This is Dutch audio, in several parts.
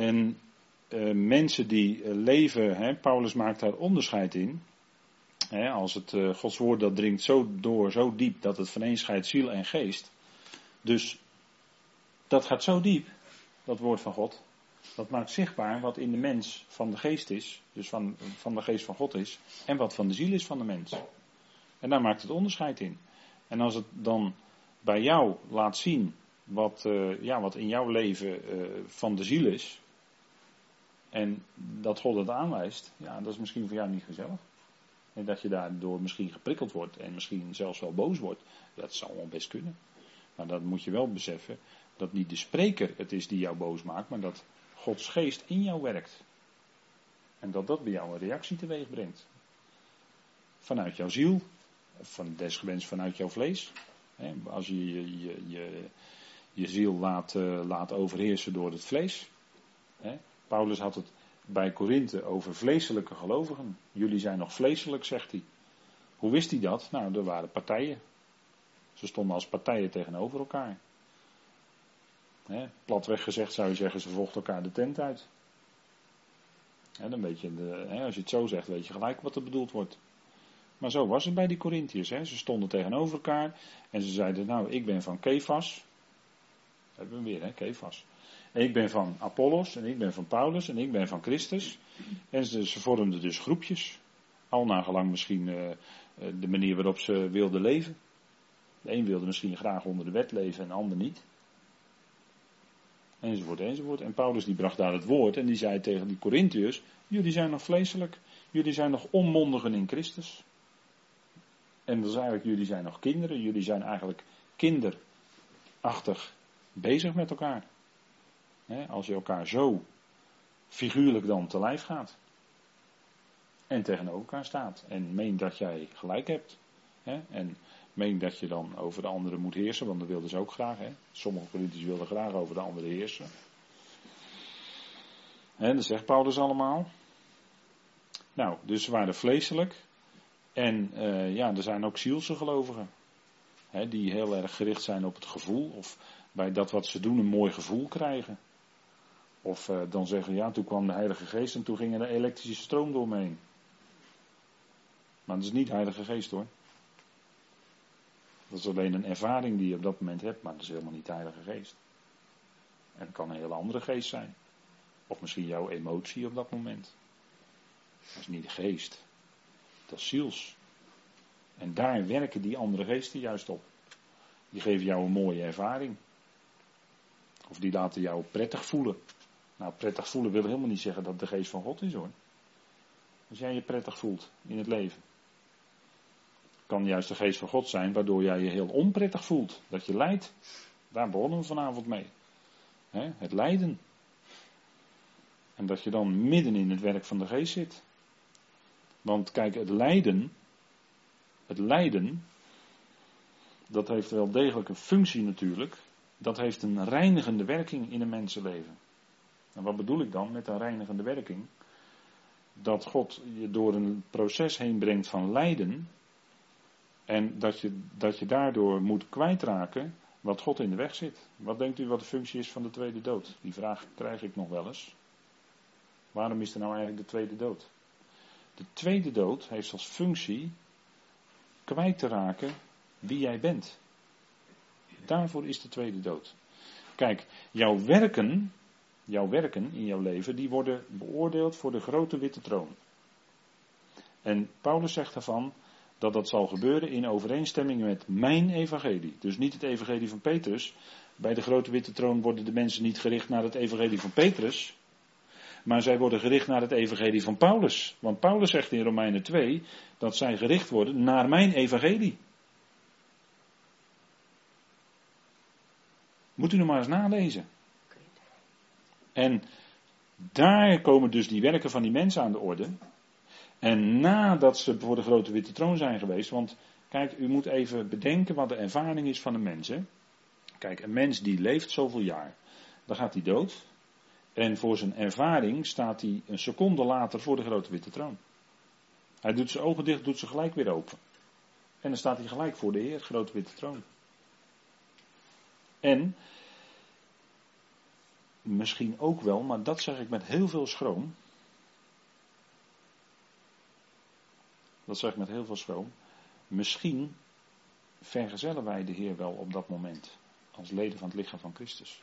En uh, mensen die uh, leven, hè, Paulus maakt daar onderscheid in. Hè, als het uh, Gods woord dat dringt zo door, zo diep, dat het vereenscheidt ziel en geest. Dus dat gaat zo diep, dat woord van God. Dat maakt zichtbaar wat in de mens van de geest is, dus van, van de geest van God is, en wat van de ziel is van de mens. En daar maakt het onderscheid in. En als het dan bij jou laat zien wat, ja, wat in jouw leven van de ziel is, en dat God het aanwijst, ja, dat is misschien voor jou niet gezellig. En dat je daardoor misschien geprikkeld wordt en misschien zelfs wel boos wordt, dat zal wel best kunnen. Maar dat moet je wel beseffen, dat niet de spreker het is die jou boos maakt, maar dat Gods geest in jou werkt. En dat dat bij jou een reactie teweeg brengt. Vanuit jouw ziel, van desgewenst vanuit jouw vlees. Als je je, je, je, je ziel laat, uh, laat overheersen door het vlees. Paulus had het bij Korinthe over vleeselijke gelovigen. Jullie zijn nog vleeselijk, zegt hij. Hoe wist hij dat? Nou, er waren partijen. Ze stonden als partijen tegenover elkaar. Platweg gezegd zou je zeggen, ze vochten elkaar de tent uit. He, dan weet je, de, als je het zo zegt, weet je gelijk wat er bedoeld wordt. Maar zo was het bij die Corinthiërs. Ze stonden tegenover elkaar en ze zeiden, nou, ik ben van Kefas. Hebben we weer, hè, Kefas. En ik ben van Apollos en ik ben van Paulus en ik ben van Christus. En ze, vormden dus groepjes. Al nagelang misschien uh, de manier waarop ze wilden leven. De een wilde misschien graag onder de wet leven en de ander niet. Enzovoort, enzovoort. En Paulus die bracht daar het woord en die zei tegen die Corinthiërs: Jullie zijn nog vleeselijk, jullie zijn nog onmondigen in Christus. En dat is eigenlijk, jullie zijn nog kinderen, jullie zijn eigenlijk kinderachtig bezig met elkaar. Als je elkaar zo figuurlijk dan te lijf gaat. En tegenover elkaar staat. En meent dat jij gelijk hebt. en meen dat je dan over de anderen moet heersen, want dat wilden ze ook graag. Hè? Sommige politici wilden graag over de anderen heersen. Hè, dat zegt Paulus allemaal. Nou, dus ze waren vleeselijk. En uh, ja, er zijn ook zielse gelovigen. Hè, die heel erg gericht zijn op het gevoel. Of bij dat wat ze doen een mooi gevoel krijgen. Of uh, dan zeggen, ja, toen kwam de Heilige Geest en toen ging er een elektrische stroom door me heen. Maar dat is niet Heilige Geest hoor. Dat is alleen een ervaring die je op dat moment hebt, maar dat is helemaal niet de Heilige Geest. En het kan een hele andere geest zijn. Of misschien jouw emotie op dat moment. Dat is niet de geest. Dat is ziels. En daar werken die andere geesten juist op. Die geven jou een mooie ervaring. Of die laten jou prettig voelen. Nou, prettig voelen wil helemaal niet zeggen dat de geest van God is hoor. Als jij je prettig voelt in het leven kan juist de geest van God zijn, waardoor jij je heel onprettig voelt. Dat je lijdt. Daar begonnen we vanavond mee. het lijden. En dat je dan midden in het werk van de geest zit. Want kijk, het lijden, het lijden, dat heeft wel degelijk een functie natuurlijk. Dat heeft een reinigende werking in een mensenleven. En wat bedoel ik dan met een reinigende werking? Dat God je door een proces heen brengt van lijden, en dat je, dat je daardoor moet kwijtraken wat God in de weg zit. Wat denkt u wat de functie is van de tweede dood? Die vraag krijg ik nog wel eens. Waarom is er nou eigenlijk de tweede dood? De tweede dood heeft als functie kwijt te raken wie jij bent. Daarvoor is de tweede dood. Kijk, jouw werken, jouw werken in jouw leven, die worden beoordeeld voor de grote witte troon. En Paulus zegt daarvan, dat dat zal gebeuren in overeenstemming met mijn evangelie. Dus niet het evangelie van Petrus. Bij de grote witte troon worden de mensen niet gericht naar het evangelie van Petrus. Maar zij worden gericht naar het evangelie van Paulus. Want Paulus zegt in Romeinen 2 dat zij gericht worden naar mijn evangelie. Moet u nog maar eens nalezen. En daar komen dus die werken van die mensen aan de orde. En nadat ze voor de grote witte troon zijn geweest, want kijk, u moet even bedenken wat de ervaring is van een mens. Kijk, een mens die leeft zoveel jaar, dan gaat hij dood. En voor zijn ervaring staat hij een seconde later voor de grote witte troon. Hij doet zijn ogen dicht, doet ze gelijk weer open. En dan staat hij gelijk voor de Heer, grote witte troon. En misschien ook wel, maar dat zeg ik met heel veel schroom. Dat zeg ik met heel veel schroom. Misschien vergezellen wij de Heer wel op dat moment. Als leden van het lichaam van Christus.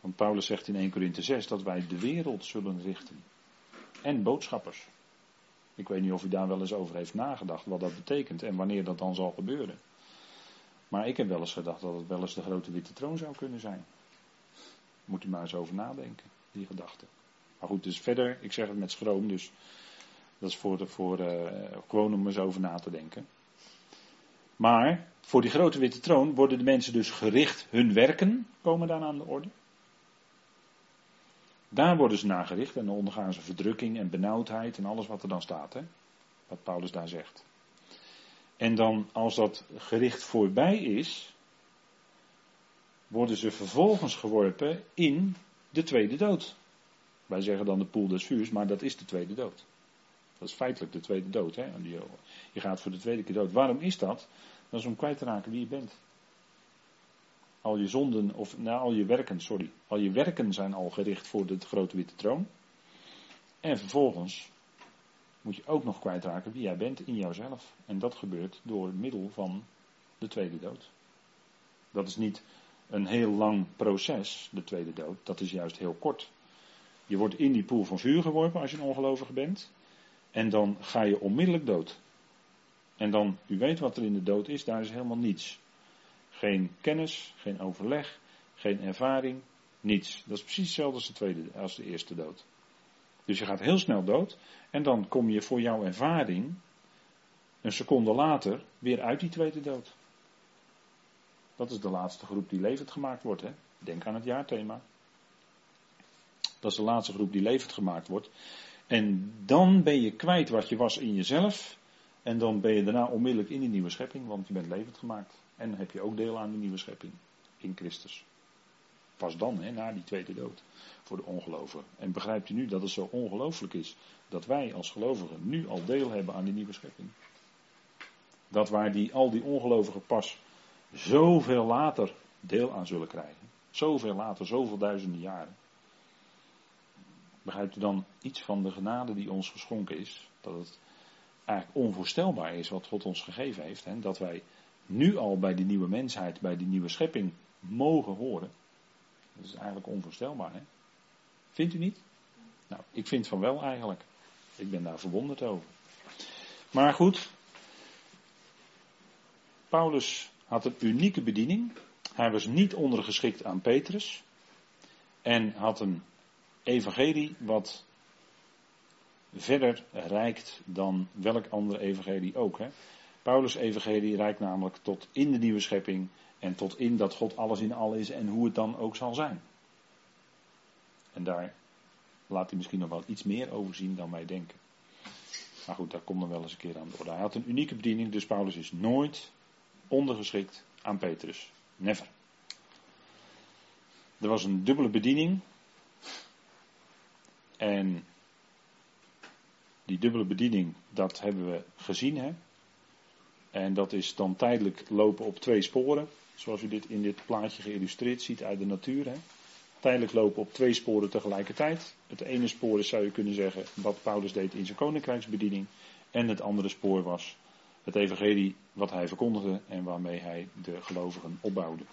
Want Paulus zegt in 1 Corinthië 6 dat wij de wereld zullen richten. En boodschappers. Ik weet niet of u daar wel eens over heeft nagedacht wat dat betekent en wanneer dat dan zal gebeuren. Maar ik heb wel eens gedacht dat het wel eens de grote witte troon zou kunnen zijn. Moet u maar eens over nadenken, die gedachte. Maar goed, dus verder, ik zeg het met schroom, dus dat is voor, voor uh, gewoon om eens over na te denken. Maar voor die grote witte troon worden de mensen dus gericht, hun werken komen dan aan de orde. Daar worden ze naar gericht en dan ondergaan ze verdrukking en benauwdheid en alles wat er dan staat. Hè? Wat Paulus daar zegt. En dan als dat gericht voorbij is, worden ze vervolgens geworpen in de tweede dood. Wij zeggen dan de poel des vuurs, maar dat is de tweede dood. Dat is feitelijk de tweede dood. Hè? Je gaat voor de tweede keer dood. Waarom is dat? Dat is om kwijt te raken wie je bent. Al je zonden, of nou, al je werken, sorry. Al je werken zijn al gericht voor de grote witte troon. En vervolgens moet je ook nog kwijtraken wie jij bent in jouzelf. En dat gebeurt door middel van de tweede dood. Dat is niet een heel lang proces, de tweede dood. Dat is juist heel kort. Je wordt in die poel van vuur geworpen als je een ongelovige bent. En dan ga je onmiddellijk dood. En dan, u weet wat er in de dood is, daar is helemaal niets. Geen kennis, geen overleg, geen ervaring, niets. Dat is precies hetzelfde als de, tweede, als de eerste dood. Dus je gaat heel snel dood en dan kom je voor jouw ervaring een seconde later weer uit die tweede dood. Dat is de laatste groep die levend gemaakt wordt. Hè? Denk aan het jaarthema. Dat is de laatste groep die levend gemaakt wordt. En dan ben je kwijt wat je was in jezelf. En dan ben je daarna onmiddellijk in die nieuwe schepping, want je bent levend gemaakt. En dan heb je ook deel aan die nieuwe schepping in Christus. Pas dan, hè, na die tweede dood, voor de ongelovigen. En begrijpt u nu dat het zo ongelooflijk is dat wij als gelovigen nu al deel hebben aan die nieuwe schepping? Dat waar die, al die ongelovigen pas zoveel later deel aan zullen krijgen. Zoveel later, zoveel duizenden jaren. Begrijpt u dan iets van de genade die ons geschonken is? Dat het eigenlijk onvoorstelbaar is wat God ons gegeven heeft. Hè? Dat wij nu al bij die nieuwe mensheid, bij die nieuwe schepping mogen horen. Dat is eigenlijk onvoorstelbaar. Hè? Vindt u niet? Nou, ik vind van wel eigenlijk. Ik ben daar verwonderd over. Maar goed, Paulus had een unieke bediening. Hij was niet ondergeschikt aan Petrus. En had een evangelie wat verder reikt dan welk andere evangelie ook. Hè. Paulus' evangelie reikt namelijk tot in de nieuwe schepping en tot in dat God alles in al is en hoe het dan ook zal zijn. En daar laat hij misschien nog wel iets meer over zien dan wij denken. Maar goed, daar komt dan wel eens een keer aan de orde. Hij had een unieke bediening, dus Paulus is nooit ondergeschikt aan Petrus. Never. Er was een dubbele bediening. En die dubbele bediening, dat hebben we gezien. Hè? En dat is dan tijdelijk lopen op twee sporen. Zoals u dit in dit plaatje geïllustreerd ziet uit de natuur. Hè? Tijdelijk lopen op twee sporen tegelijkertijd. Het ene spoor is, zou je kunnen zeggen, wat Paulus deed in zijn koninkrijksbediening. En het andere spoor was het evangelie wat hij verkondigde en waarmee hij de gelovigen opbouwde.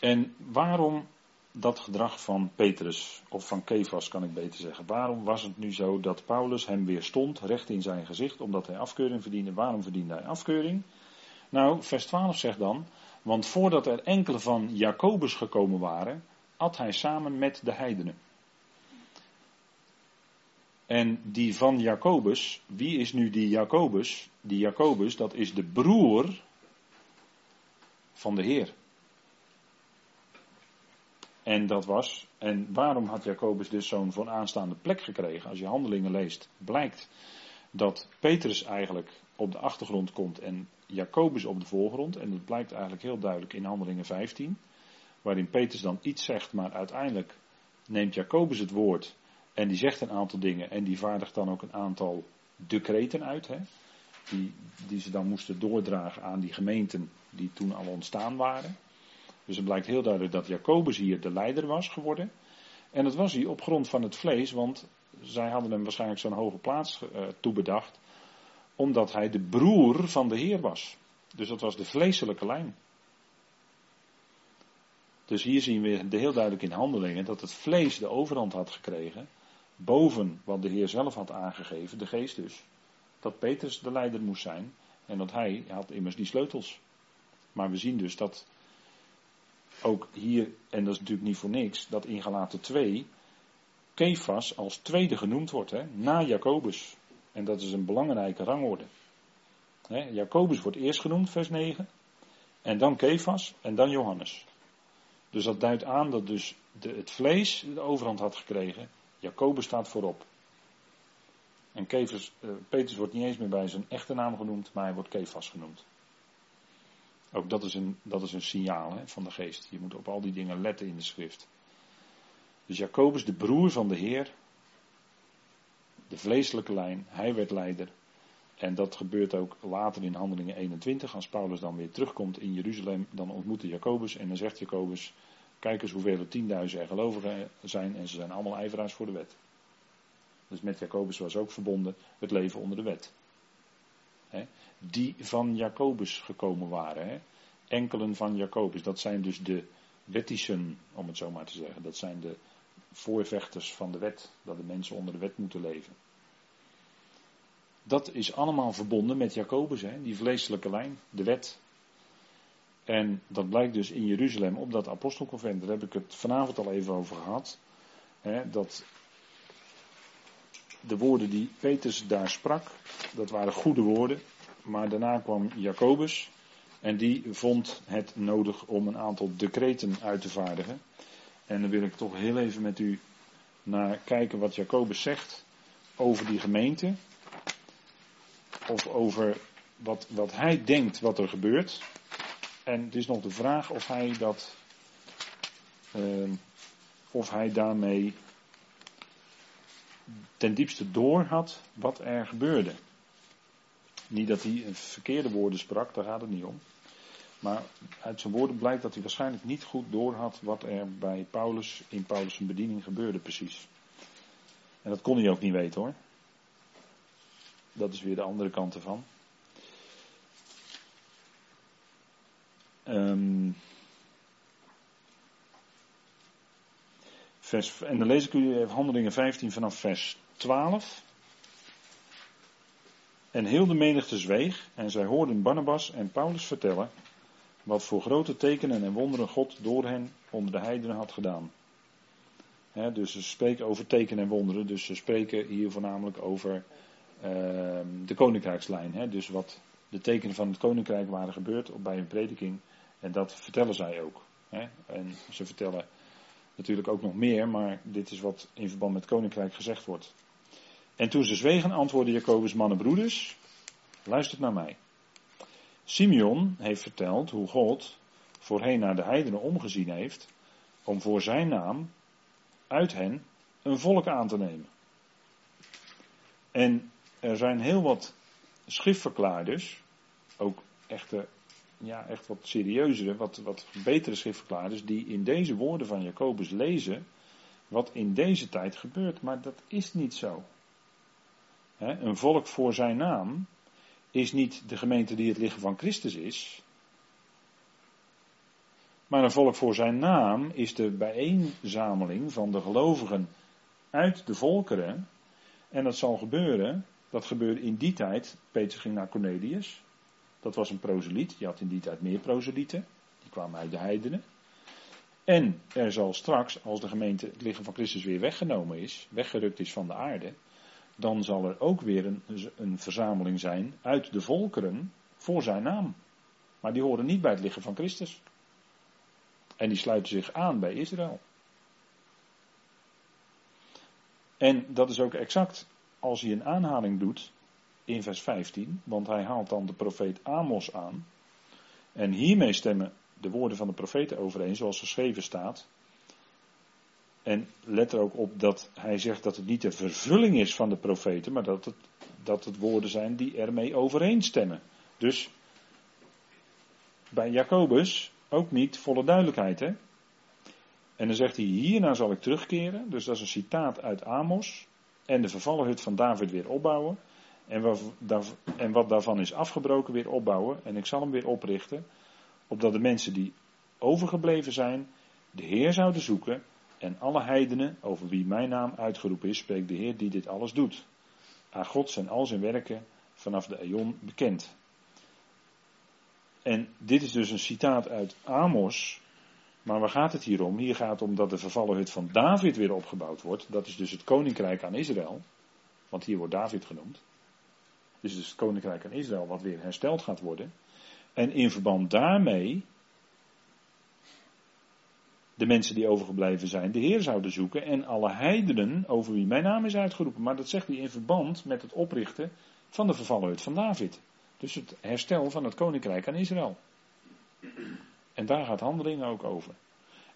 En waarom dat gedrag van Petrus, of van Kefas kan ik beter zeggen. Waarom was het nu zo dat Paulus hem weer stond, recht in zijn gezicht, omdat hij afkeuring verdiende? Waarom verdiende hij afkeuring? Nou, vers 12 zegt dan, want voordat er enkele van Jacobus gekomen waren, at hij samen met de heidenen. En die van Jacobus, wie is nu die Jacobus? Die Jacobus, dat is de broer van de Heer. En dat was, en waarom had Jacobus dus zo'n vooraanstaande plek gekregen? Als je handelingen leest, blijkt dat Petrus eigenlijk op de achtergrond komt en Jacobus op de voorgrond. En dat blijkt eigenlijk heel duidelijk in handelingen 15. Waarin Petrus dan iets zegt, maar uiteindelijk neemt Jacobus het woord en die zegt een aantal dingen en die vaardigt dan ook een aantal decreten uit. Hè, die, die ze dan moesten doordragen aan die gemeenten die toen al ontstaan waren. Dus het blijkt heel duidelijk dat Jacobus hier de leider was geworden. En dat was hij op grond van het vlees, want zij hadden hem waarschijnlijk zo'n hoge plaats uh, toebedacht, omdat hij de broer van de Heer was. Dus dat was de vleeselijke lijn. Dus hier zien we heel duidelijk in handelingen dat het vlees de overhand had gekregen, boven wat de Heer zelf had aangegeven, de geest dus. Dat Petrus de leider moest zijn en dat hij had immers die sleutels. Maar we zien dus dat ook hier, en dat is natuurlijk niet voor niks, dat in Galaten 2 Kefas als tweede genoemd wordt, hè, na Jacobus. En dat is een belangrijke rangorde. Hè, Jacobus wordt eerst genoemd, vers 9. En dan Kefas en dan Johannes. Dus dat duidt aan dat dus de, het vlees de overhand had gekregen. Jacobus staat voorop. En uh, Petrus wordt niet eens meer bij zijn echte naam genoemd, maar hij wordt Kefas genoemd. Ook dat is een, dat is een signaal hè, van de geest. Je moet op al die dingen letten in de schrift. Dus Jacobus, de broer van de Heer, de vleeselijke lijn, hij werd leider. En dat gebeurt ook later in Handelingen 21, als Paulus dan weer terugkomt in Jeruzalem, dan ontmoet Jacobus en dan zegt Jacobus, kijk eens hoeveel tienduizenden er gelovigen zijn en ze zijn allemaal ijveraars voor de wet. Dus met Jacobus was ook verbonden het leven onder de wet. die van Jacobus gekomen waren. Enkelen van Jacobus, dat zijn dus de wettischen, om het zo maar te zeggen. Dat zijn de voorvechters van de wet, dat de mensen onder de wet moeten leven. Dat is allemaal verbonden met Jacobus, hè, die vleeselijke lijn, de wet. En dat blijkt dus in Jeruzalem op dat apostelconvent, daar heb ik het vanavond al even over gehad. Hè, dat de woorden die Petrus daar sprak, dat waren goede woorden. Maar daarna kwam Jacobus en die vond het nodig om een aantal decreten uit te vaardigen. En dan wil ik toch heel even met u naar kijken wat Jacobus zegt over die gemeente. Of over wat, wat hij denkt wat er gebeurt. En het is nog de vraag of hij dat. Uh, of hij daarmee ten diepste door had wat er gebeurde. Niet dat hij verkeerde woorden sprak, daar gaat het niet om. Maar uit zijn woorden blijkt dat hij waarschijnlijk niet goed doorhad wat er bij Paulus in Paulus' bediening gebeurde precies. En dat kon hij ook niet weten hoor. Dat is weer de andere kant ervan. Um, vers, en dan lees ik u even Handelingen 15 vanaf vers 12. En heel de menigte zweeg en zij hoorden Barnabas en Paulus vertellen wat voor grote tekenen en wonderen God door hen onder de heidenen had gedaan. dus ze spreken over tekenen en wonderen, dus ze spreken hier voornamelijk over uh, de koninkrijkslijn. dus wat de tekenen van het koninkrijk waren gebeurd bij een prediking. En dat vertellen zij ook. En ze vertellen natuurlijk ook nog meer, maar dit is wat in verband met koninkrijk gezegd wordt. En toen ze zwegen, antwoordde Jacobus mannen broeders, luistert naar mij. Simeon heeft verteld hoe God voorheen naar de heidenen omgezien heeft om voor zijn naam uit hen een volk aan te nemen. En er zijn heel wat schriftverklaarders, ook echte, ja, echt wat serieuzere, wat, wat betere schriftverklaarders, die in deze woorden van Jacobus lezen wat in deze tijd gebeurt. Maar dat is niet zo. een volk voor zijn naam, is niet de gemeente die het lichaam van Christus is. Maar een volk voor zijn naam is de bijeenzameling van de gelovigen uit de volkeren. En dat zal gebeuren, dat gebeurde in die tijd. Petrus ging naar Cornelius. Dat was een proseliet. Je had in die tijd meer proselieten. Die kwamen uit de heidenen. En er zal straks, als de gemeente het lichaam van Christus weer weggenomen is, weggerukt is van de aarde, dan zal er ook weer een, een verzameling zijn uit de volkeren voor zijn naam. Maar die horen niet bij het lichaam van Christus. En die sluiten zich aan bij Israël. En dat is ook exact als hij een aanhaling doet in vers 15, want hij haalt dan de profeet Amos aan. En hiermee stemmen de woorden van de profeten overeen, zoals geschreven staat. En let er ook op dat hij zegt dat het niet de vervulling is van de profeten, maar dat het, dat het woorden zijn die ermee overeenstemmen. Dus bij Jacobus ook niet volle duidelijkheid. Hè? En dan zegt hij, hierna zal ik terugkeren. Dus dat is een citaat uit Amos. En de vervallen hut van David weer opbouwen. En wat, daarvan is afgebroken weer opbouwen. En ik zal hem weer oprichten. Opdat de mensen die overgebleven zijn, de Heer zouden zoeken. En alle heidenen, over wie mijn naam uitgeroepen is, spreekt de Heer die dit alles doet. Aan God zijn al zijn werken vanaf de eon bekend. En dit is dus een citaat uit Amos. Maar waar gaat het hier om? Hier gaat het om dat de vervallen hut van David weer opgebouwd wordt. Dat is dus het koninkrijk aan Israël. Want hier wordt David genoemd. Dus het koninkrijk aan Israël wat weer hersteld gaat worden. En in verband daarmee de mensen die overgebleven zijn de Heer zouden zoeken en alle heidenen over wie mijn naam is uitgeroepen. Maar dat zegt hij in verband met het oprichten van de vervallen hut van David. Dus het herstel van het koninkrijk aan Israël. En daar gaat handelingen ook over.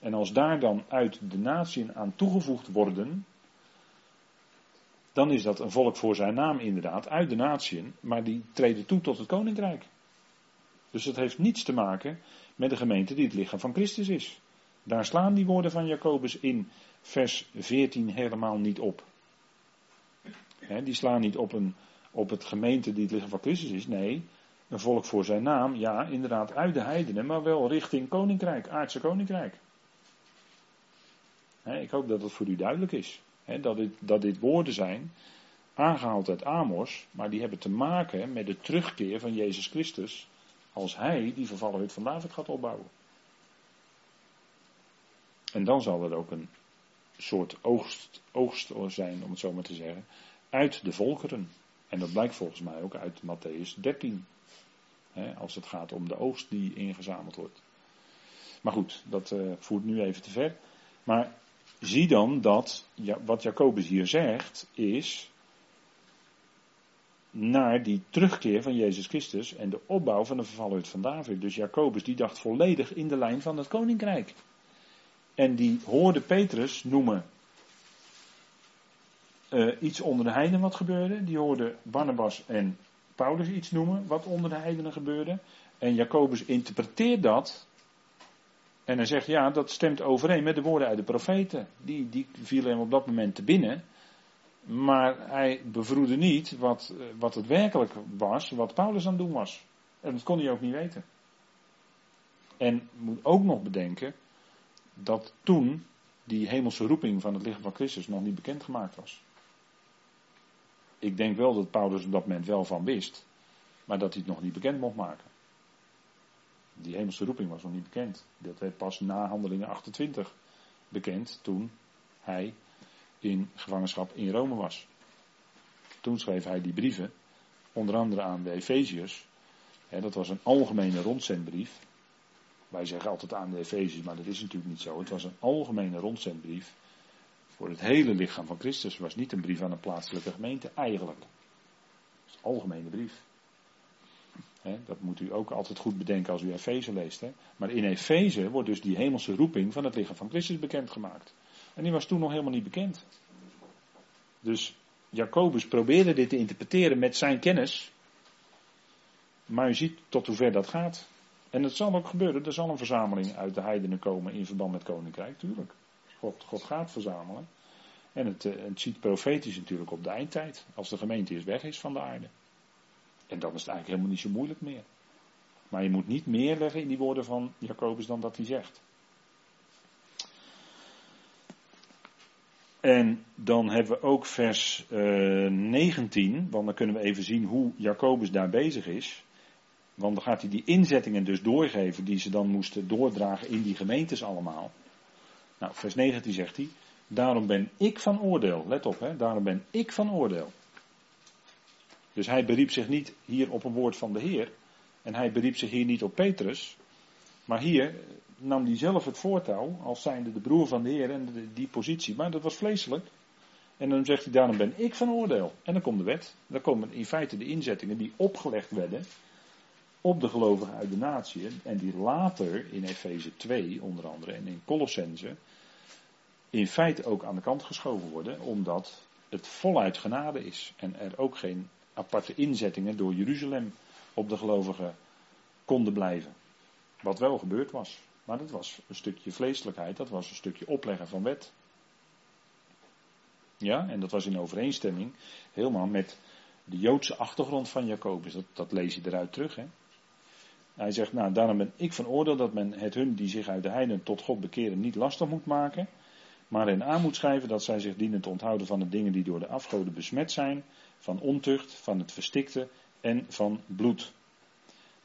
En als daar dan uit de natie aan toegevoegd worden, dan is dat een volk voor zijn naam inderdaad, uit de natie, maar die treden toe tot het koninkrijk. Dus dat heeft niets te maken met de gemeente die het lichaam van Christus is. Daar slaan die woorden van Jacobus in vers 14 helemaal niet op. die slaan niet op, een, op het gemeente die het lichaam van Christus is. Nee, een volk voor zijn naam. Ja, inderdaad uit de heidenen, maar wel richting koninkrijk, aardse koninkrijk. ik hoop dat het voor u duidelijk is. Dat, dit, dat dit woorden zijn, aangehaald uit Amos, maar die hebben te maken met de terugkeer van Jezus Christus als hij die vervallen hut van David gaat opbouwen. En dan zal er ook een soort oogst, zijn, om het zo maar te zeggen, uit de volkeren. En dat blijkt volgens mij ook uit Matthäus 13. Hè, als het gaat om de oogst die ingezameld wordt. Maar goed, dat uh, voert nu even te ver. Maar zie dan dat ja, wat Jacobus hier zegt is naar die terugkeer van Jezus Christus en de opbouw van de vervallen van David. Dus Jacobus die dacht volledig in de lijn van het koninkrijk. En die hoorde Petrus noemen uh, iets onder de heidenen wat gebeurde. Die hoorde Barnabas en Paulus iets noemen wat onder de heidenen gebeurde. En Jacobus interpreteert dat. En hij zegt ja, dat stemt overeen met de woorden uit de profeten. Die, die vielen hem op dat moment te binnen. Maar hij bevroedde niet wat, eh, wat het werkelijk was, wat Paulus aan het doen was. En dat kon hij ook niet weten. En moet ook nog bedenken dat toen die hemelse roeping van het lichaam van Christus nog niet bekendgemaakt was. Ik denk wel dat Paulus op dat moment wel van wist, maar dat hij het nog niet bekend mocht maken. Die hemelse roeping was nog niet bekend. Dat werd pas na handelingen 28 bekend toen hij in gevangenschap in Rome was. Toen schreef hij die brieven, onder andere aan de Efeziërs. Dat was een algemene rondzendbrief. Wij zeggen altijd aan de Efeziërs, maar dat is natuurlijk niet zo. Het was een algemene rondzendbrief voor het hele lichaam van Christus. Het was niet een brief aan een plaatselijke gemeente, eigenlijk. Het is een algemene brief. Dat moet u ook altijd goed bedenken als u Efeze leest. Maar in Efeze wordt dus die hemelse roeping van het lichaam van Christus bekendgemaakt. En die was toen nog helemaal niet bekend. Dus Jacobus probeerde dit te interpreteren met zijn kennis. Maar u ziet tot hoever dat gaat. En het zal ook gebeuren, er zal een verzameling uit de heidenen komen in verband met koninkrijk, tuurlijk. God, God gaat verzamelen. En het, eh, het ziet profetisch natuurlijk op de eindtijd, als de gemeente is weg is van de aarde. En dan is het eigenlijk helemaal niet zo moeilijk meer. Maar je moet niet meer leggen in die woorden van Jacobus dan dat hij zegt. En dan hebben we ook vers uh, eh, 19, want dan kunnen we even zien hoe Jacobus daar bezig is. Want dan gaat hij die inzettingen dus doorgeven die ze dan moesten doordragen in die gemeentes allemaal. Nou, vers 19 zegt hij, daarom ben ik van oordeel. Let op, hè, daarom ben ik van oordeel. Dus hij beriep zich niet hier op een woord van de Heer. En hij beriep zich hier niet op Petrus. Maar hier nam hij zelf het voortouw als zijnde de broer van de Heer en die positie. Maar dat was vleeselijk. En dan zegt hij, daarom ben ik van oordeel. En dan komt de wet. Dan komen in feite de inzettingen die opgelegd werden op de gelovigen uit de natie. En die later in Efeze 2 onder andere en in Colossense in feite ook aan de kant geschoven worden. Omdat het voluit genade is. En er ook geen aparte inzettingen door Jeruzalem op de gelovigen konden blijven. Wat wel gebeurd was. Maar dat was een stukje vleeselijkheid, dat was een stukje opleggen van wet. Ja, en dat was in overeenstemming helemaal met de Joodse achtergrond van Jacobus. Dat, dat lees je eruit terug. Hè? Hij zegt, nou daarom ben ik van oordeel dat men het hun die zich uit de heiden tot God bekeren niet lastig moet maken. Maar hen aan moet schrijven dat zij zich dienen te onthouden van de dingen die door de afgoden besmet zijn. Van ontucht, van het verstikte en van bloed.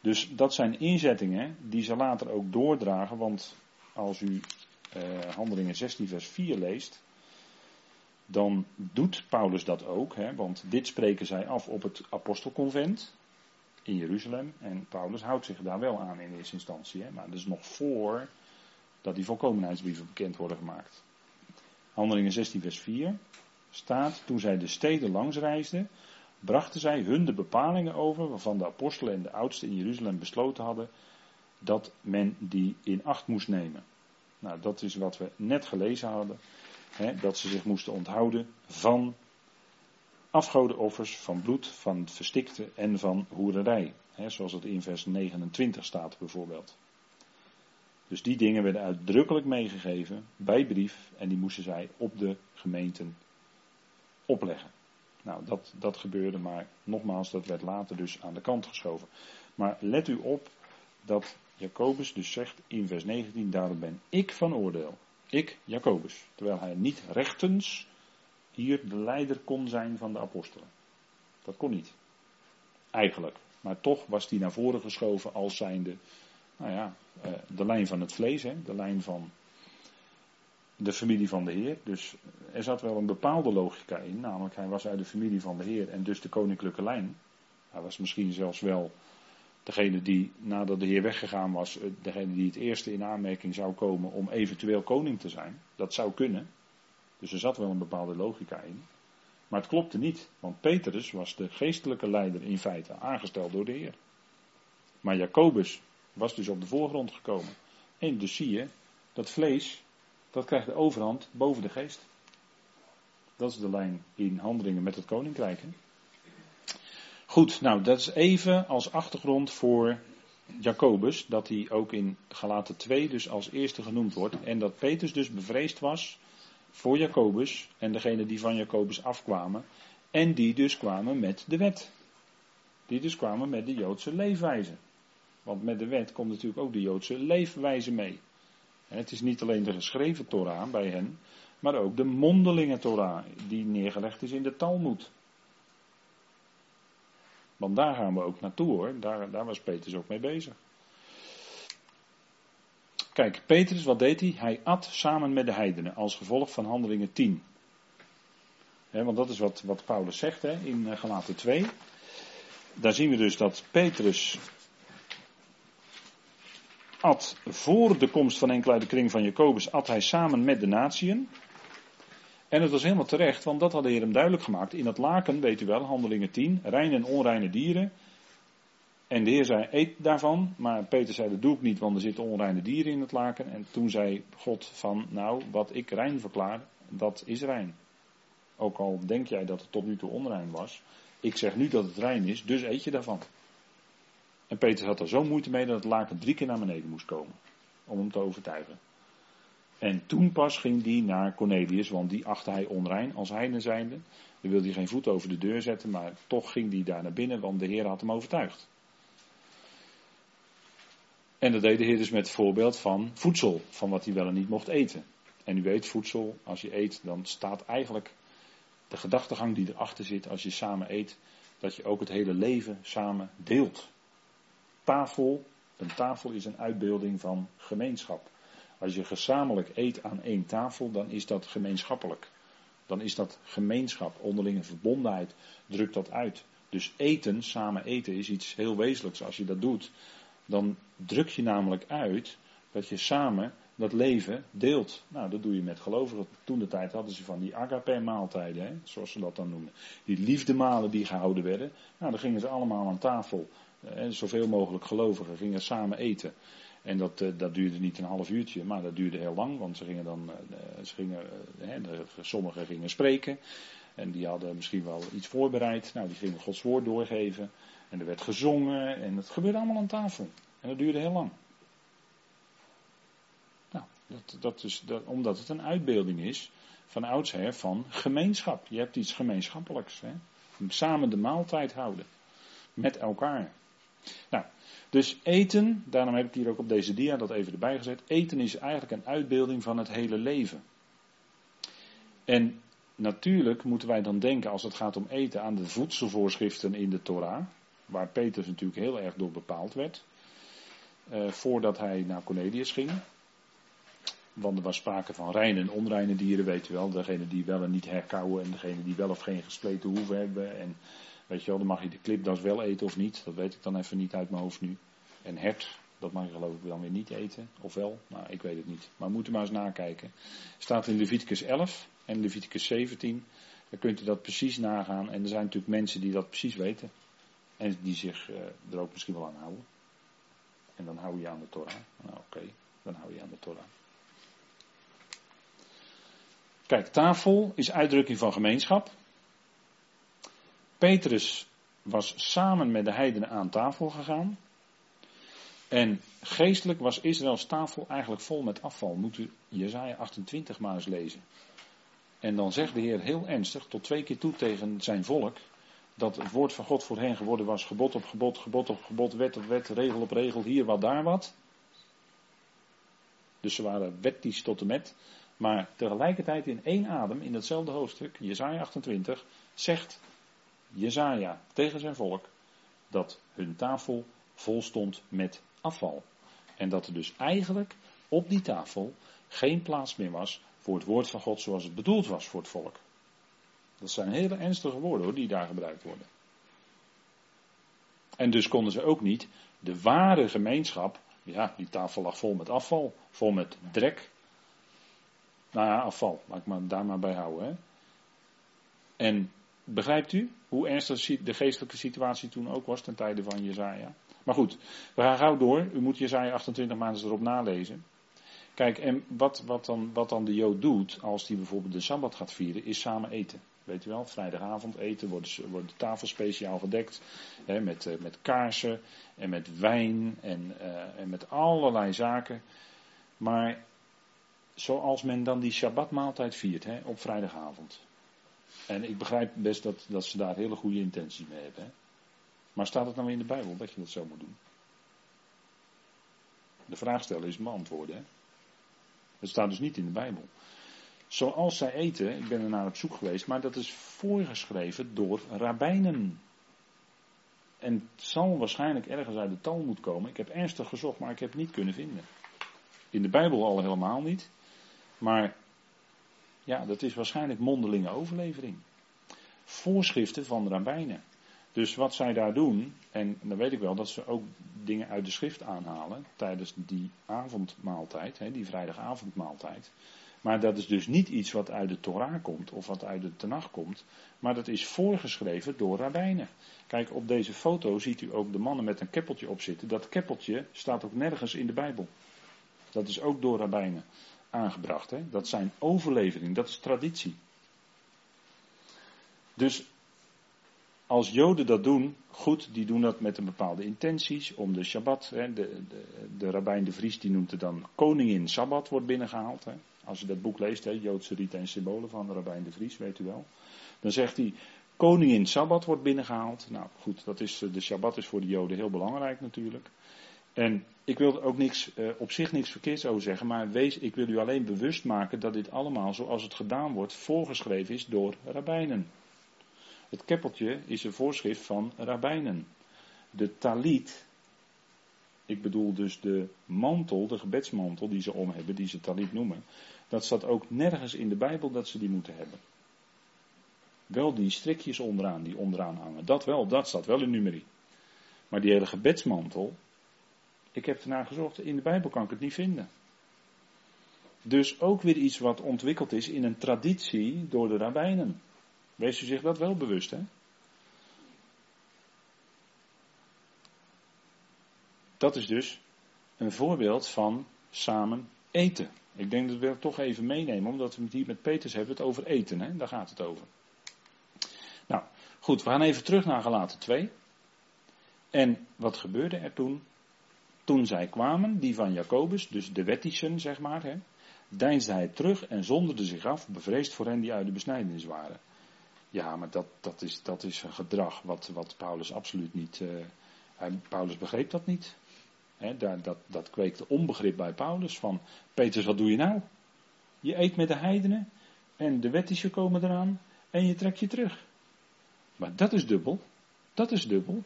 Dus dat zijn inzettingen die ze later ook doordragen. Want als u eh, Handelingen 16 vers 4 leest dan doet Paulus dat ook, hè, want dit spreken zij af op het apostelconvent in Jeruzalem. En Paulus houdt zich daar wel aan in eerste instantie, hè, maar dat is nog voor dat die volkomenheidsbrieven bekend worden gemaakt. Handelingen 16, vers 4 staat: Toen zij de steden langs reisden, brachten zij hun de bepalingen over waarvan de apostelen en de oudsten in Jeruzalem besloten hadden dat men die in acht moest nemen. Nou, dat is wat we net gelezen hadden dat ze zich moesten onthouden van afgodenoffers, van bloed, van verstikte en van hoererij. zoals het in vers 29 staat bijvoorbeeld. Dus die dingen werden uitdrukkelijk meegegeven bij brief en die moesten zij op de gemeenten opleggen. Nou, dat, dat gebeurde, maar nogmaals, dat werd later dus aan de kant geschoven. Maar let u op dat Jacobus dus zegt in vers 19, daarom ben ik van oordeel. Ik, Jacobus. Terwijl hij niet rechtens hier de leider kon zijn van de apostelen. Dat kon niet. Eigenlijk. Maar toch was hij naar voren geschoven als zijnde, nou ja, eh, de lijn van het vlees, hè, de lijn van de familie van de Heer. Dus er zat wel een bepaalde logica in, namelijk hij was uit de familie van de Heer en dus de koninklijke lijn. Hij was misschien zelfs wel degene die nadat de Heer weggegaan was, eh, degene die het eerste in aanmerking zou komen om eventueel koning te zijn. Dat zou kunnen. Dus er zat wel een bepaalde logica in. Maar het klopte niet, want Petrus was de geestelijke leider in feite, aangesteld door de Heer. Maar Jacobus was dus op de voorgrond gekomen. En dus zie je, dat vlees, dat krijgt de overhand boven de geest. Dat is de lijn in handelingen met het koninkrijk. Goed, nou dat is even als achtergrond voor Jacobus, dat hij ook in Galaten 2 dus als eerste genoemd wordt. En dat Petrus dus bevreesd was voor Jacobus en degene die van Jacobus afkwamen. En die dus kwamen met de wet. Die dus kwamen met de Joodse leefwijze. Want met de wet komt natuurlijk ook de Joodse leefwijze mee. Het is niet alleen de geschreven Torah bij hen, maar ook de mondelinge Torah die neergelegd is in de Talmud. Want daar gaan we ook naartoe hoor. Daar, daar was Petrus ook mee bezig. Kijk, Petrus, wat deed hij? Hij at samen met de heidenen als gevolg van handelingen 10. want dat is wat, wat Paulus zegt in uh, Galaten 2. Daar zien we dus dat Petrus at voor de komst van enkele uit de kring van Jacobus, at hij samen met de natieën. En het was helemaal terecht, want dat had de Heer hem duidelijk gemaakt. In het laken, weet u wel, handelingen 10, reine en onreine dieren. En de Heer zei, eet daarvan. Maar Peter zei, dat doe ik niet, want er zitten onreine dieren in het laken. En toen zei God van, nou, wat ik rein verklaar, dat is rein. Ook al denk jij dat het tot nu toe onrein was. Ik zeg nu dat het rein is, dus eet je daarvan. En Peter had er zo moeite mee dat het laken drie keer naar beneden moest komen. Om hem te overtuigen. En toen pas ging die naar Cornelius, want die achtte hij onrein als heiden zijnde. Dan wilde hij geen voet over de deur zetten, maar toch ging die daar naar binnen, want de Heer had hem overtuigd. En dat deed de Heer dus met het voorbeeld van voedsel, van wat hij wel en niet mocht eten. En u weet, voedsel, als je eet, dan staat eigenlijk de gedachtegang die erachter zit als je samen eet, dat je ook het hele leven samen deelt. Tafel, een tafel is een uitbeelding van gemeenschap. Als je gezamenlijk eet aan één tafel, dan is dat gemeenschappelijk. Dan is dat gemeenschap, onderlinge verbondenheid, drukt dat uit. Dus eten, samen eten, is iets heel wezenlijks. Als je dat doet, dan druk je namelijk uit dat je samen dat leven deelt. Nou, dat doe je met gelovigen. Toen de tijd hadden ze van die agape-maaltijden, zoals ze dat dan noemen. Die liefdemalen die gehouden werden. Nou, dan gingen ze allemaal aan tafel. Eh, zoveel mogelijk gelovigen gingen samen eten. En dat, eh, dat duurde niet een half uurtje, maar dat duurde heel lang, want ze gingen dan, eh, ze gingen, eh, sommigen gingen spreken. En die hadden misschien wel iets voorbereid. Nou, die gingen Gods woord doorgeven. En er werd gezongen. En het gebeurde allemaal aan tafel. En dat duurde heel lang. Dat, dat is, dat, omdat het een uitbeelding is van oudsher van gemeenschap. Je hebt iets gemeenschappelijks. Hè? Samen de maaltijd houden. Met elkaar. Nou, dus eten, daarom heb ik hier ook op deze dia dat even erbij gezet. Eten is eigenlijk een uitbeelding van het hele leven. En natuurlijk moeten wij dan denken als het gaat om eten aan de voedselvoorschriften in de Torah. Waar Petrus natuurlijk heel erg door bepaald werd. Eh, voordat hij naar Cornelius ging. Want er was sprake van reine en onreine dieren, weet je wel. Degene die wel en niet herkauwen en degene die wel of geen gespleten hoeven hebben. En weet je wel, dan mag je de klipdas wel eten of niet. Dat weet ik dan even niet uit mijn hoofd nu. En hert, dat mag je geloof ik dan weer niet eten. Of wel? Nou, ik weet het niet. Maar we moeten maar eens nakijken. Staat in Leviticus 11 en Leviticus 17. Dan kunt u dat precies nagaan. En er zijn natuurlijk mensen die dat precies weten. En die zich uh, er ook misschien wel aan houden. En dan hou je aan de Torah. Nou oké, dan hou je aan de Torah. Kijk, tafel is uitdrukking van gemeenschap. Petrus was samen met de heidenen aan tafel gegaan. En geestelijk was Israëls tafel eigenlijk vol met afval. Moet u Jezaja 28 maar eens lezen. En dan zegt de Heer heel ernstig, tot twee keer toe tegen zijn volk, dat het woord van God voor hen geworden was gebod op gebod, gebod op gebod, wet op wet, regel op regel, hier wat, daar wat. Dus ze waren wettisch tot en met. Maar tegelijkertijd in één adem, in hetzelfde hoofdstuk, Jezaja 28, zegt Jezaja tegen zijn volk dat hun tafel vol stond met afval. En dat er dus eigenlijk op die tafel geen plaats meer was voor het woord van God zoals het bedoeld was voor het volk. Dat zijn hele ernstige woorden die daar gebruikt worden. En dus konden ze ook niet de ware gemeenschap, ja, die tafel lag vol met afval, vol met drek. Nou ja, afval, laat ik maar daar maar bij houden. Hè. En begrijpt u hoe ernstig de geestelijke situatie toen ook was ten tijde van Jezaja? Maar goed, we gaan gauw door. U moet Jezaja 28 maanden erop nalezen. Kijk, en wat, wat, dan, wat dan de Jood doet als hij bijvoorbeeld de Sabbat gaat vieren, is samen eten. Weet u wel, vrijdagavond eten, wordt, wordt de tafel speciaal gedekt. Hè, met, eh, met kaarsen en met wijn en, uh, en met allerlei zaken. Maar zoals men dan die Shabbatmaaltijd viert hè, op vrijdagavond. En ik begrijp best dat, dat ze daar hele goede intentie mee hebben. Maar staat het nou in de Bijbel dat je dat zo moet doen? De vraag stellen is beantwoorden. Hè? Het staat dus niet in de Bijbel. Zoals zij eten, ik ben er naar op zoek geweest, maar dat is voorgeschreven door rabbijnen. En het zal waarschijnlijk ergens uit de Talmud komen. Ik heb ernstig gezocht, maar ik heb het niet kunnen vinden. In de Bijbel al helemaal niet. Maar ja, dat is waarschijnlijk mondelinge overlevering. Voorschriften van rabbijnen. Dus wat zij daar doen, en dan weet ik wel dat ze ook dingen uit de schrift aanhalen tijdens die avondmaaltijd, hè, die vrijdagavondmaaltijd. Maar dat is dus niet iets wat uit de Torah komt of wat uit de Tenach komt, maar dat is voorgeschreven door rabbijnen. Kijk, op deze foto ziet u ook de mannen met een keppeltje op zitten. Dat keppeltje staat ook nergens in de Bijbel. Dat is ook door rabbijnen aangebracht. Hè? Dat zijn overleveringen, dat is traditie. Dus als Joden dat doen, goed, die doen dat met een bepaalde intenties. Om de Shabbat, hè, de, de, de rabbijn de Vries die noemt het dan koningin Sabbat wordt binnengehaald. Hè. Als je dat boek leest, hè, Joodse riten en symbolen van de rabbijn de Vries, weet u wel. Dan zegt hij, koningin Sabbat wordt binnengehaald. Nou goed, dat is, de Shabbat is voor de Joden heel belangrijk natuurlijk. En ik wil ook niks, eh, op zich niks verkeerds over zeggen, maar wees, ik wil u alleen bewust maken dat dit allemaal zoals het gedaan wordt, voorgeschreven is door rabbijnen. Het keppeltje is een voorschrift van rabbijnen. De talit, ik bedoel dus de mantel, de gebedsmantel die ze om hebben, die ze talit noemen, dat staat ook nergens in de Bijbel dat ze die moeten hebben. Wel die strikjes onderaan, die onderaan hangen. Dat wel, dat staat wel in nummerie. Maar die hele gebedsmantel, ik heb ernaar gezocht, in de Bijbel kan ik het niet vinden. Dus ook weer iets wat ontwikkeld is in een traditie door de rabbijnen. Wees u zich dat wel bewust, hè? Dat is dus een voorbeeld van samen eten. Ik denk dat we het toch even meenemen, omdat we het hier met Peters hebben het over eten, hè? daar gaat het over. Nou, goed, we gaan even terug naar Galaten 2. En wat gebeurde er toen? Toen zij kwamen, die van Jacobus, dus de wettischen, zeg maar, hè? deinsde hij terug en zonderde zich af, bevreesd voor hen die uit de besnijdenis waren. Ja, maar dat, dat, is, dat is een gedrag wat, wat Paulus absoluut niet. Hij, Paulus begreep dat niet. He, dat, dat kweekte onbegrip bij Paulus. Van, Petrus, wat doe je nou? Je eet met de heidenen en de wettische komen eraan en je trekt je terug. Maar dat is dubbel. Dat is dubbel.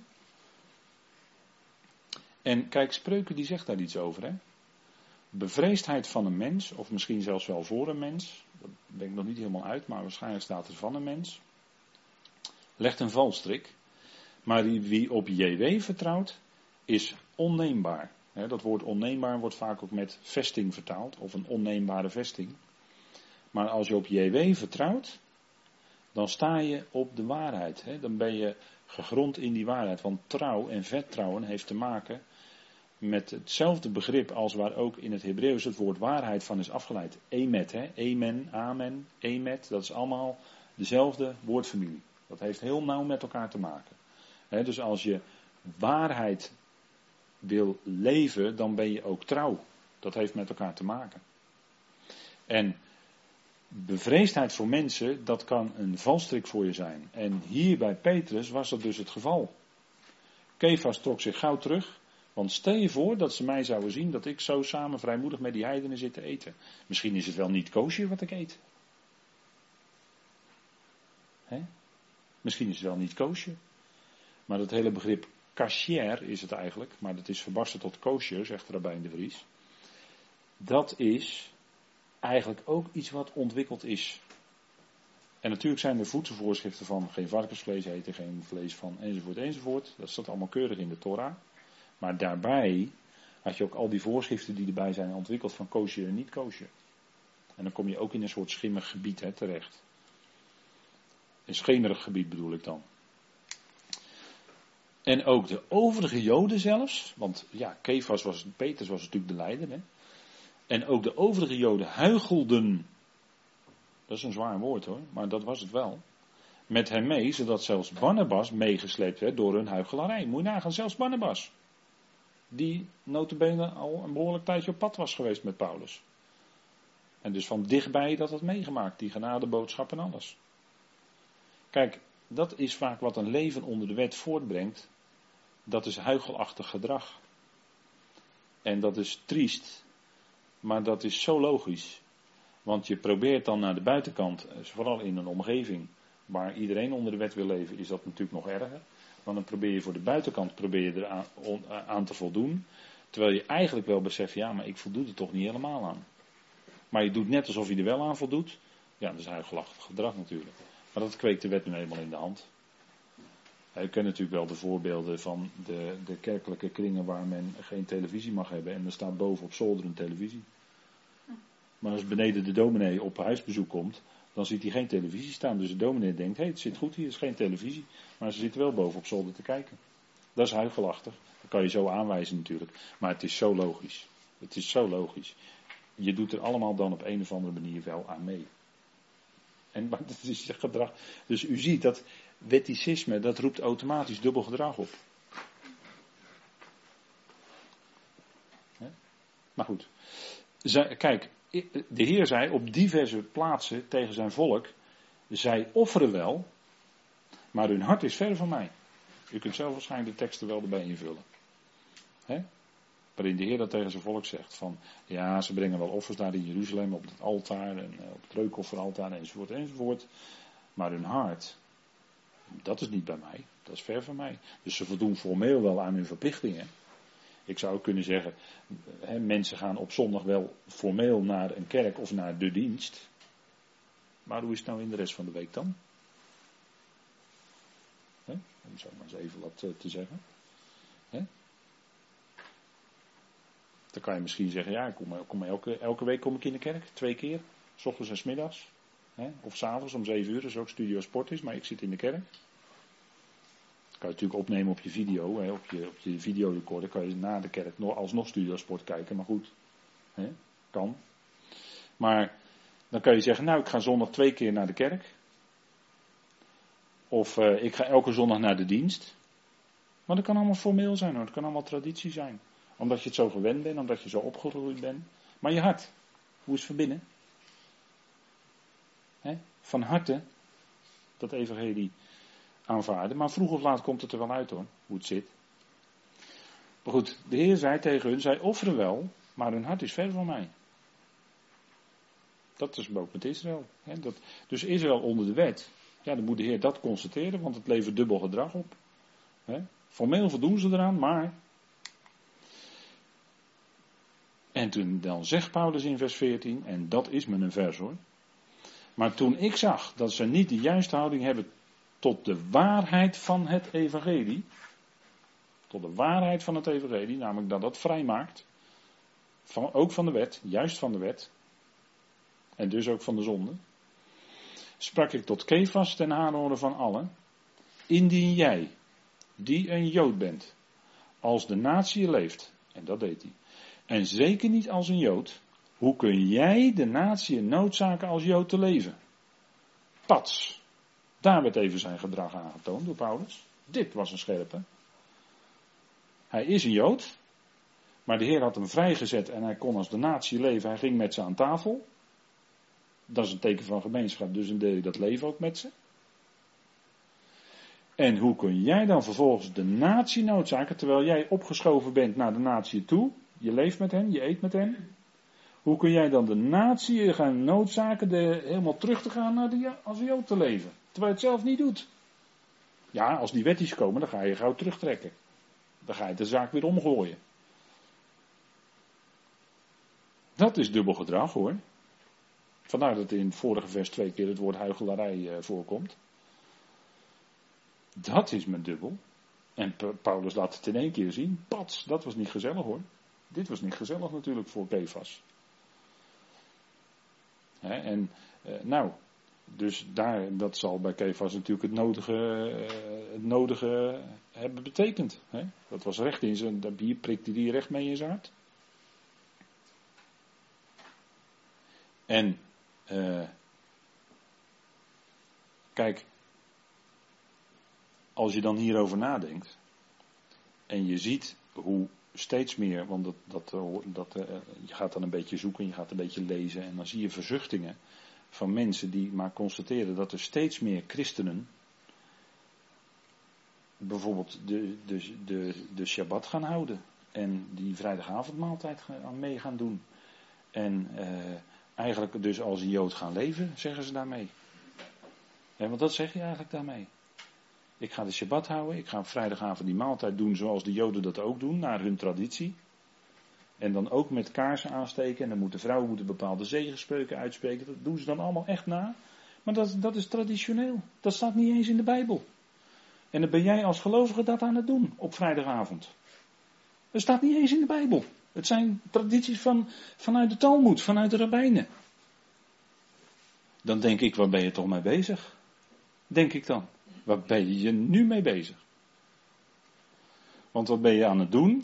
En kijk, Spreuken die zegt daar iets over. Hè? Bevreesdheid van een mens, of misschien zelfs wel voor een mens, dat ben ik nog niet helemaal uit, maar waarschijnlijk staat er van een mens, legt een valstrik. Maar wie op JW vertrouwt, is onneembaar. Dat woord onneembaar wordt vaak ook met vesting vertaald, of een onneembare vesting. Maar als je op JW vertrouwt, dan sta je op de waarheid. Dan ben je gegrond in die waarheid. Want trouw en vertrouwen heeft te maken met hetzelfde begrip als waar ook in het Hebreeuws het woord waarheid van is afgeleid. Emet, hè? Amen, amen, emet, dat is allemaal dezelfde woordfamilie. Dat heeft heel nauw met elkaar te maken. dus als je waarheid wil leven, dan ben je ook trouw. Dat heeft met elkaar te maken. En bevreesdheid voor mensen, dat kan een valstrik voor je zijn. En hier bij Petrus was dat dus het geval. Kefas trok zich gauw terug. Want stel je voor dat ze mij zouden zien dat ik zo samen vrijmoedig met die heidenen zit te eten. Misschien is het wel niet koosje wat ik eet. Misschien is het wel niet koosje. Maar dat hele begrip kasher is het eigenlijk. Maar dat is verbarsten tot koosje, zegt Rabijn de Vries. Dat is eigenlijk ook iets wat ontwikkeld is. En natuurlijk zijn er voedselvoorschriften van geen varkensvlees eten, geen vlees van enzovoort enzovoort. Dat staat allemaal keurig in de Torah. Maar daarbij had je ook al die voorschriften die erbij zijn ontwikkeld van koosje en niet koosje. En dan kom je ook in een soort schimmig gebied hè, terecht. Een schemerig gebied bedoel ik dan. En ook de overige Joden zelfs, want ja, Kefas was, Peters was natuurlijk de leider. Hè? En ook de overige Joden huichelden. Dat is een zwaar woord hoor, maar dat was het wel. Met hem mee, zodat zelfs Barnabas meegesleept werd door hun huichelarij. Moet je nagaan, zelfs Barnabas die notabene al een behoorlijk tijdje op pad was geweest met Paulus. En dus van dichtbij dat had meegemaakt, die genadeboodschap en alles. Kijk, dat is vaak wat een leven onder de wet voortbrengt. Dat is huigelachtig gedrag. En dat is triest, maar dat is zo logisch. Want je probeert dan naar de buitenkant, eh, vooral in een omgeving waar iedereen onder de wet wil leven, is dat natuurlijk nog erger. Want dan probeer je voor de buitenkant probeer je er aan, eh, aan te voldoen. Terwijl je eigenlijk wel beseft, ja, maar ik voldoe er toch niet helemaal aan. Maar je doet net alsof je er wel aan voldoet. Ja, dat is huigelachtig gedrag natuurlijk. Maar dat kweekt de wet nu eenmaal in de hand. Je kent natuurlijk wel de voorbeelden van de, de kerkelijke kringen waar men geen televisie mag hebben. En er staat boven op zolder een televisie. Maar als beneden de dominee op huisbezoek komt, dan ziet hij geen televisie staan. Dus de dominee denkt, hé, hey, het zit goed hier, is geen televisie. Maar ze zitten wel boven op zolder te kijken. Dat is huigelachtig. Dat kan je zo aanwijzen natuurlijk. Maar het is zo logisch. Het is zo logisch. Je doet er allemaal dan op een of andere manier wel aan mee. En maar dat is gedrag. Dus u ziet dat wetticisme, dat roept automatisch dubbel gedrag op. Maar goed. Kijk, de Heer zei op diverse plaatsen tegen zijn volk: zij offeren wel, maar hun hart is ver van mij. U kunt zelf waarschijnlijk de teksten wel erbij invullen. Waarin de Heer dat tegen zijn volk zegt: van ja, ze brengen wel offers daar in Jeruzalem op het altaar en eh, op het reukofferaltaar enzovoort enzovoort. Maar hun hart, dat is niet bij mij, dat is ver van mij. Dus ze voldoen formeel wel aan hun verplichtingen. Ik zou kunnen zeggen, hè, mensen gaan op zondag wel formeel naar een kerk of naar de dienst. Maar hoe is het nou in de rest van de week dan? Hè? Om zo maar eens even wat eh, te zeggen. Hè? Dan kan je misschien zeggen, ja, kom, kom elke, elke week kom ik in de kerk, twee keer, s ochtends en s middags. Hè? Of s'avonds om zeven uur, dat is ook studio sport is, maar ik zit in de kerk kan je natuurlijk opnemen op je video, hè, op je, op je videorecorder. Kan je na de kerk nog, alsnog Studiosport kijken, maar goed. Hè, kan. Maar dan kan je zeggen, nou ik ga zondag twee keer naar de kerk. Of uh, ik ga elke zondag naar de dienst. Maar dat kan allemaal formeel zijn hoor, dat kan allemaal traditie zijn. Omdat je het zo gewend bent, omdat je zo opgegroeid bent. Maar je hart, Hoe is het van binnen? Van harte dat evangelie aanvaarden. Maar vroeg of laat komt het er wel uit hoor, hoe het zit. Maar goed, de Heer zei tegen hun, zij offeren wel, maar hun hart is ver van mij. Dat is ook met Israël. Hè? Dat, dus Israël onder de wet, ja, dan moet de Heer dat constateren, want het levert dubbel gedrag op. Hè? Formeel voldoen ze eraan, maar. En toen dan zegt Paulus in vers 14, en dat is me een vers hoor. Maar toen ik zag dat ze niet de juiste houding hebben tot de waarheid van het evangelie, tot de waarheid van het evangelie, namelijk dat dat vrijmaakt, van, ook van de wet, juist van de wet, en dus ook van de zonde, sprak ik tot Kefas ten aanhoren van allen, indien jij, die een Jood bent, als de natie leeft, en dat deed hij, en zeker niet als een Jood, hoe kun jij de natie noodzaken als Jood te leven? Pats. Daar werd even zijn gedrag aangetoond door Paulus. Dit was een scherpe. Hij is een Jood, maar de Heer had hem vrijgezet en hij kon als de natie leven. Hij ging met ze aan tafel. Dat is een teken van gemeenschap, dus dan deel dat leven ook met ze. En hoe kun jij dan vervolgens de natie noodzaken, terwijl jij opgeschoven bent naar de natie toe, je leeft met hen, je eet met hen, hoe kun jij dan de natie gaan noodzaken de, helemaal terug te gaan naar de, als Jood te leven? Terwijl je het zelf niet doet. Ja, als die wetties komen, dan ga je gauw terugtrekken. Dan ga je de zaak weer omgooien. Dat is dubbel gedrag hoor. Vandaar dat in het vorige vers twee keer het woord huichelarij eh, voorkomt. Dat is mijn dubbel. En Paulus laat het in één keer zien. Pats, dat was niet gezellig hoor. Dit was niet gezellig natuurlijk voor Kefas en uh, nou, dus daar, dat zal bij Kefas natuurlijk het nodige, uh, het nodige hebben betekend. Dat was recht in zijn, dat bier prikte die recht mee in zijn hart. En, uh, kijk, als je dan hierover nadenkt en je ziet hoe steeds meer, want dat, dat, eh, dat, uh, je gaat dan een beetje zoeken, je gaat een beetje lezen en dan zie je verzuchtingen van mensen die maar constateren dat er steeds meer christenen bijvoorbeeld de, de, de, de Shabbat gaan houden en die vrijdagavondmaaltijd aan mee gaan doen. En uh, eigenlijk dus als een Jood gaan leven, zeggen ze daarmee. En want dat zeg je eigenlijk daarmee. Ik ga de Shabbat houden. Ik ga vrijdagavond die maaltijd doen zoals de Joden dat ook doen, naar hun traditie. En dan ook met kaarsen aansteken. En dan moeten vrouwen moeten bepaalde zegenspreuken uitspreken. Dat doen ze dan allemaal echt na. Maar dat, dat is traditioneel. Dat staat niet eens in de Bijbel. En dan ben jij als gelovige dat aan het doen op vrijdagavond. Dat staat niet eens in de Bijbel. Het zijn tradities van, vanuit de Talmud, vanuit de rabbijnen. Dan denk ik, waar ben je toch mee bezig? Denk ik dan. Waar ben je nu mee bezig? Want wat ben je aan het doen?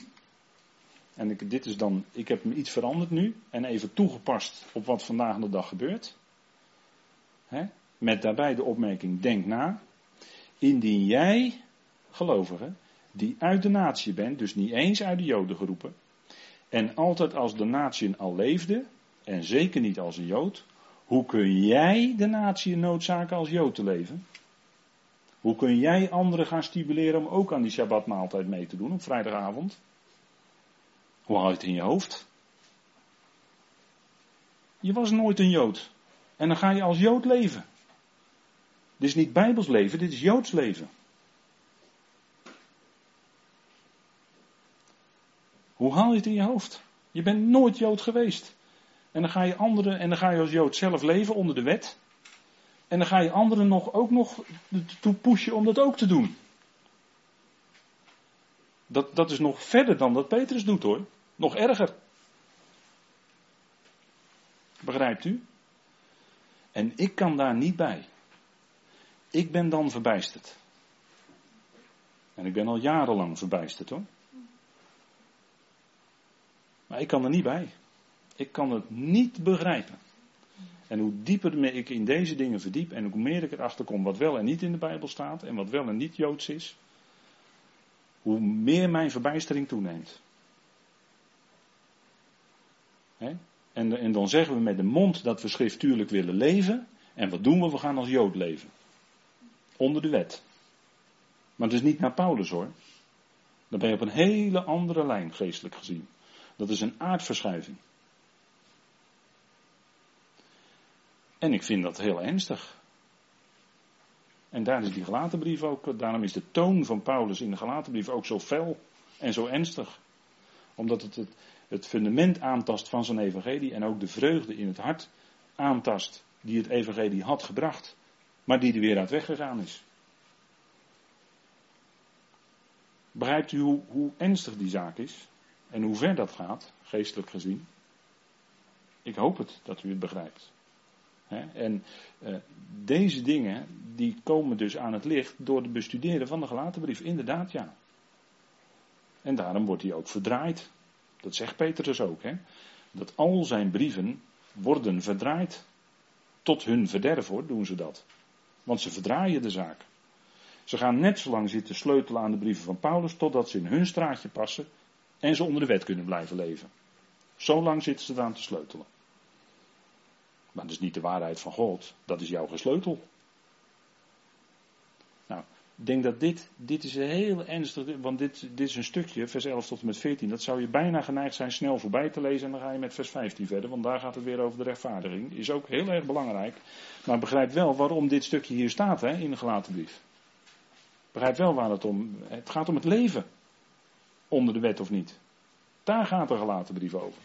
En ik, dit is dan, ik heb hem iets veranderd nu en even toegepast op wat vandaag de dag gebeurt. Met daarbij de opmerking, denk na. Indien jij, gelovige, die uit de natie bent, dus niet eens uit de Joden geroepen, en altijd als de natie al leefde, en zeker niet als een Jood, hoe kun jij de natie noodzaken als Jood te leven? Hoe kun jij anderen gaan stimuleren om ook aan die Shabbatmaaltijd mee te doen op vrijdagavond? Hoe haal je het in je hoofd? Je was nooit een Jood. En dan ga je als Jood leven. Dit is niet Bijbels leven, dit is Joods leven. Hoe haal je het in je hoofd? Je bent nooit Jood geweest. En dan ga je anderen, en dan ga je als Jood zelf leven onder de wet. En dan ga je anderen nog, ook nog toe pushen om dat ook te doen. Dat, dat is nog verder dan dat Petrus doet hoor. Nog erger. Begrijpt u? En ik kan daar niet bij. Ik ben dan verbijsterd. En ik ben al jarenlang verbijsterd hoor. Maar ik kan er niet bij. Ik kan het niet begrijpen. En hoe dieper ik in deze dingen verdiep en hoe meer ik erachter kom wat wel en niet in de Bijbel staat en wat wel en niet Joods is, hoe meer mijn verbijstering toeneemt. En, en dan zeggen we met de mond dat we schriftuurlijk willen leven. En wat doen we? We gaan als Jood leven. Onder de wet. Maar het is niet naar Paulus hoor. Dan ben je op een hele andere lijn geestelijk gezien. Dat is een aardverschuiving. En ik vind dat heel ernstig. En daar is die gelatenbrief ook, daarom is de toon van Paulus in de gelatenbrief ook zo fel en zo ernstig. Omdat het, het het fundament aantast van zijn evangelie en ook de vreugde in het hart aantast die het evangelie had gebracht, maar die er weer uit weggegaan is. Begrijpt u hoe, hoe ernstig die zaak is en hoe ver dat gaat, geestelijk gezien? Ik hoop het dat u het begrijpt. En uh, deze dingen die komen dus aan het licht door het bestuderen van de gelaten brief. Inderdaad, ja. En daarom wordt hij ook verdraaid. Dat zegt Peter dus ook. Hè? Dat al zijn brieven worden verdraaid. Tot hun verderf hoor, doen ze dat. Want ze verdraaien de zaak. Ze gaan net zo lang zitten sleutelen aan de brieven van Paulus totdat ze in hun straatje passen en ze onder de wet kunnen blijven leven. Zo lang zitten ze eraan te sleutelen. Maar dat is niet de waarheid van God, dat is jouw gesleutel. Nou, ik denk dat dit, dit is heel ernstig, want dit, dit is een stukje, vers 11 tot en met 14, dat zou je bijna geneigd zijn snel voorbij te lezen en dan ga je met vers 15 verder, want daar gaat het weer over de rechtvaardiging. Is ook heel erg belangrijk, maar begrijp wel waarom dit stukje hier staat hè, in de gelaten brief. Begrijp wel waar het om, het gaat om het leven, onder de wet of niet. Daar gaat de gelaten brief over.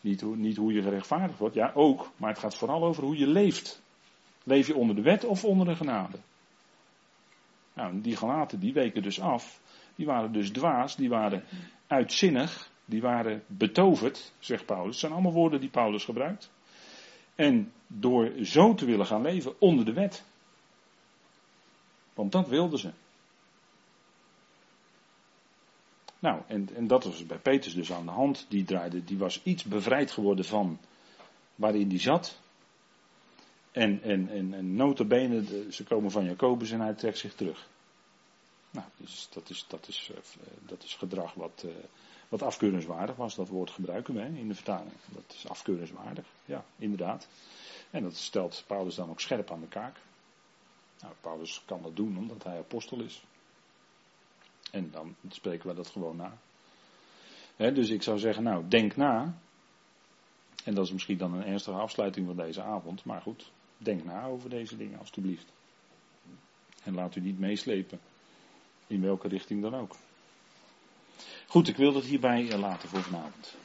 Niet hoe, niet hoe je gerechtvaardigd wordt, ja ook, maar het gaat vooral over hoe je leeft. Leef je onder de wet of onder de genade? Nou, die gelaten die weken dus af. Die waren dus dwaas, die waren uitzinnig, die waren betoverd, zegt Paulus. Het zijn allemaal woorden die Paulus gebruikt. En door zo te willen gaan leven onder de wet. Want dat wilden ze. Nou, en, en dat was bij Petrus dus aan de hand. Die draaide, die was iets bevrijd geworden van waarin die zat. En, en, en, en notabene, ze komen van Jacobus en hij trekt zich terug. Nou, dus dat is, dat is, eh, dat is gedrag wat, uh, wat afkeurenswaardig was. Dat woord gebruiken we in de vertaling. Dat is afkeurenswaardig, ja, inderdaad. En dat stelt Paulus dan ook scherp aan de kaak. Nou, Paulus kan dat doen omdat hij apostel is. En dan spreken we dat gewoon na. dus ik zou zeggen, nou, denk na. En dat is misschien dan een ernstige afsluiting van deze avond. Maar goed, denk na over deze dingen, alstublieft. En laat u niet meeslepen. In welke richting dan ook. Goed, ik wil het hierbij laten voor vanavond.